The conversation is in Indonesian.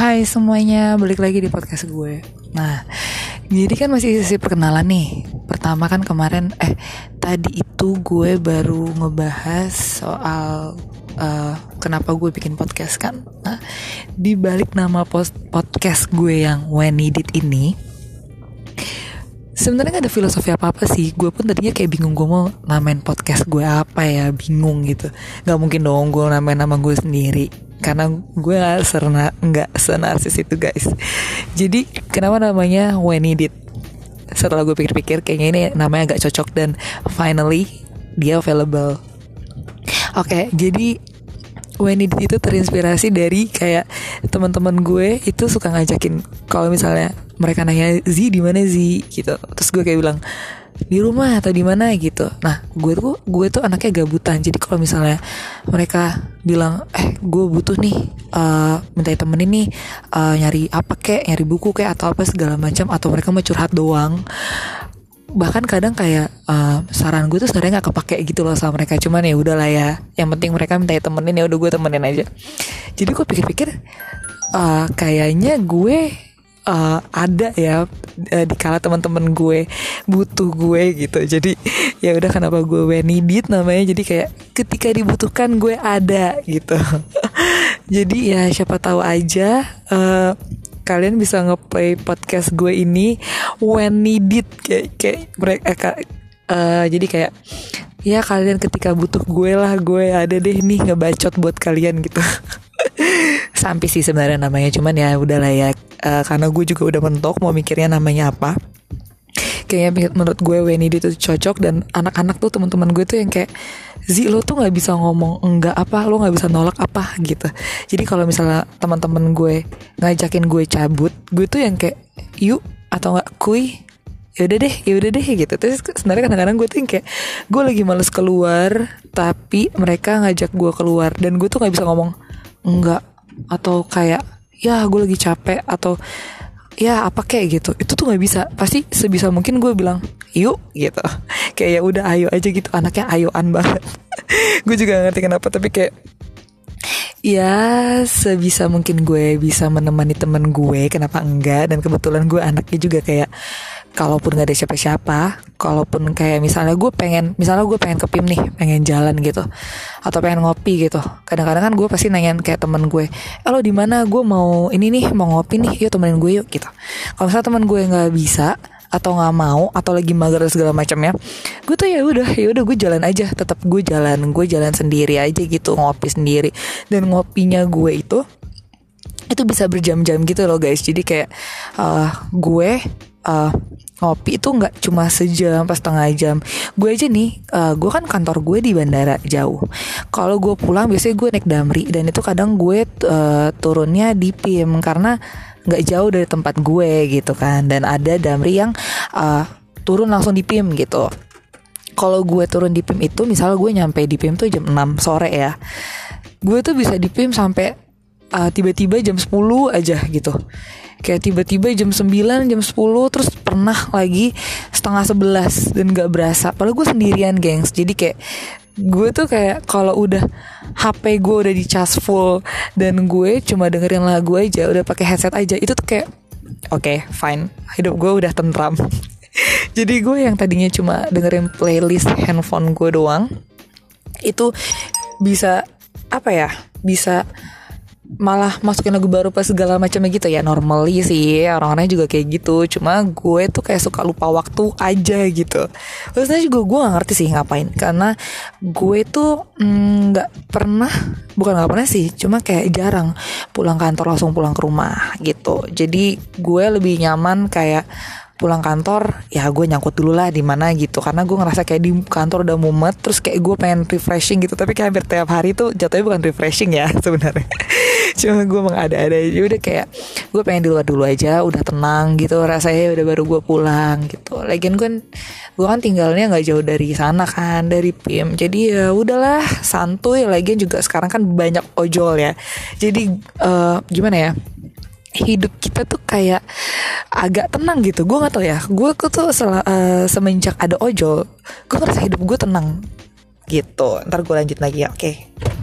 Hai semuanya, balik lagi di podcast gue. Nah, jadi kan masih sesi perkenalan nih. Pertama kan kemarin, eh tadi itu gue baru ngebahas soal uh, kenapa gue bikin podcast kan. Nah, di balik nama post podcast gue yang When Needed ini, sebenarnya gak ada filosofi apa apa sih gue pun tadinya kayak bingung gue mau namain podcast gue apa ya bingung gitu Gak mungkin dong gue namain nama gue sendiri karena gue gak serna nggak senarsis itu guys. Jadi kenapa namanya when needed setelah gue pikir-pikir kayaknya ini namanya agak cocok dan finally dia available. Oke. Okay, jadi when needed itu terinspirasi dari kayak teman-teman gue itu suka ngajakin kalau misalnya mereka nanya Z di mana Z gitu. Terus gue kayak bilang di rumah atau di mana gitu. Nah gue tuh gue tuh anaknya gabutan. Jadi kalau misalnya mereka bilang eh gue butuh nih uh, minta temenin nih uh, nyari apa kek nyari buku kek atau apa segala macam atau mereka mau curhat doang. Bahkan kadang kayak uh, saran gue tuh sebenarnya nggak kepake gitu loh sama mereka. Cuman ya udahlah ya yang penting mereka minta temenin ya udah gue temenin aja. Jadi gue pikir-pikir uh, kayaknya gue uh, ada ya uh, di kala teman-teman gue butuh gue gitu. Jadi ya udah kenapa gue Wenidit namanya? Jadi kayak ketika dibutuhkan gue ada gitu. Jadi ya siapa tahu aja uh, kalian bisa ngeplay podcast gue ini when needed kayak kayak mereka uh, jadi kayak ya kalian ketika butuh gue lah gue ada deh nih ngebacot buat kalian gitu. Sampai sih sebenarnya namanya cuman ya udahlah ya uh, karena gue juga udah mentok mau mikirnya namanya apa. Kayaknya menurut gue Wendy itu cocok dan anak-anak tuh teman-teman gue tuh yang kayak Zi lo tuh nggak bisa ngomong enggak apa lo nggak bisa nolak apa gitu. Jadi kalau misalnya teman-teman gue ngajakin gue cabut gue tuh yang kayak yuk atau nggak kui ya udah deh ya udah deh gitu. Terus sebenarnya kadang-kadang gue tuh yang kayak gue lagi males keluar tapi mereka ngajak gue keluar dan gue tuh nggak bisa ngomong enggak atau kayak ya gue lagi capek atau ya apa kayak gitu. Itu tuh nggak bisa. Pasti sebisa mungkin gue bilang yuk gitu. Kayak ya udah ayo aja gitu. Anaknya ayoan banget. Gue juga gak ngerti kenapa tapi kayak ya sebisa mungkin gue bisa menemani temen gue kenapa enggak? Dan kebetulan gue anaknya juga kayak kalaupun gak ada siapa-siapa kalaupun kayak misalnya gue pengen misalnya gue pengen ke PIM nih pengen jalan gitu atau pengen ngopi gitu. Kadang-kadang kan gue pasti nanyain kayak temen gue eh lo di mana? Gue mau ini nih mau ngopi nih yuk temenin gue yuk gitu. Kalau misalnya temen gue nggak bisa atau nggak mau atau lagi mager segala macamnya gue tuh ya udah ya udah gue jalan aja tetap gue jalan gue jalan sendiri aja gitu ngopi sendiri. Dan ngopinya gue itu itu bisa berjam-jam gitu loh guys. Jadi kayak uh, gue uh, ngopi itu nggak cuma sejam pas setengah jam. Gue aja nih uh, gue kan kantor gue di bandara jauh. Kalau gue pulang biasanya gue naik damri. Dan itu kadang gue uh, turunnya di pim karena nggak jauh dari tempat gue gitu kan. Dan ada damri yang uh, turun langsung di pim gitu. Kalau gue turun di pim itu misalnya gue nyampe di pim tuh jam 6 sore ya. Gue tuh bisa di pim sampai uh, tiba-tiba jam 10 aja gitu. Kayak tiba-tiba jam 9 jam 10 terus pernah lagi setengah 11 dan gak berasa. Padahal gue sendirian gengs. Jadi kayak gue tuh kayak kalau udah HP gue udah di charge full dan gue cuma dengerin lagu aja udah pakai headset aja itu tuh kayak oke okay, fine. Hidup gue udah tentram. Jadi gue yang tadinya cuma dengerin playlist handphone gue doang itu bisa apa ya bisa malah masukin lagu baru pas segala macamnya gitu. Ya normally sih orang-orangnya juga kayak gitu. Cuma gue tuh kayak suka lupa waktu aja gitu. Terusnya juga gue gak ngerti sih ngapain. Karena gue tuh mm, nggak mm, pernah bukan nggak pernah sih cuma kayak jarang pulang kantor langsung pulang ke rumah gitu. Jadi gue lebih nyaman kayak pulang kantor ya gue nyangkut dulu lah di mana gitu. Karena gue ngerasa kayak di kantor udah mumet terus kayak gue pengen refreshing gitu. Tapi kayak hampir tiap hari tuh jatuhnya bukan refreshing ya sebenarnya cuma gue mengada-ada aja. Udah kayak gue pengen di luar dulu aja udah tenang gitu. Rasanya udah baru gue pulang gitu. Lagian gue gue kan tinggalnya nggak jauh dari sana kan dari PIM jadi ya udahlah santuy. Lagian juga sekarang kan banyak ojol ya. Jadi uh, gimana ya hidup kita tuh kayak agak tenang gitu. Gue nggak tau ya gue tuh sel, uh, semenjak ada ojol gue merasa hidup gue tenang gitu. Ntar gue lanjut lagi ya oke. okay.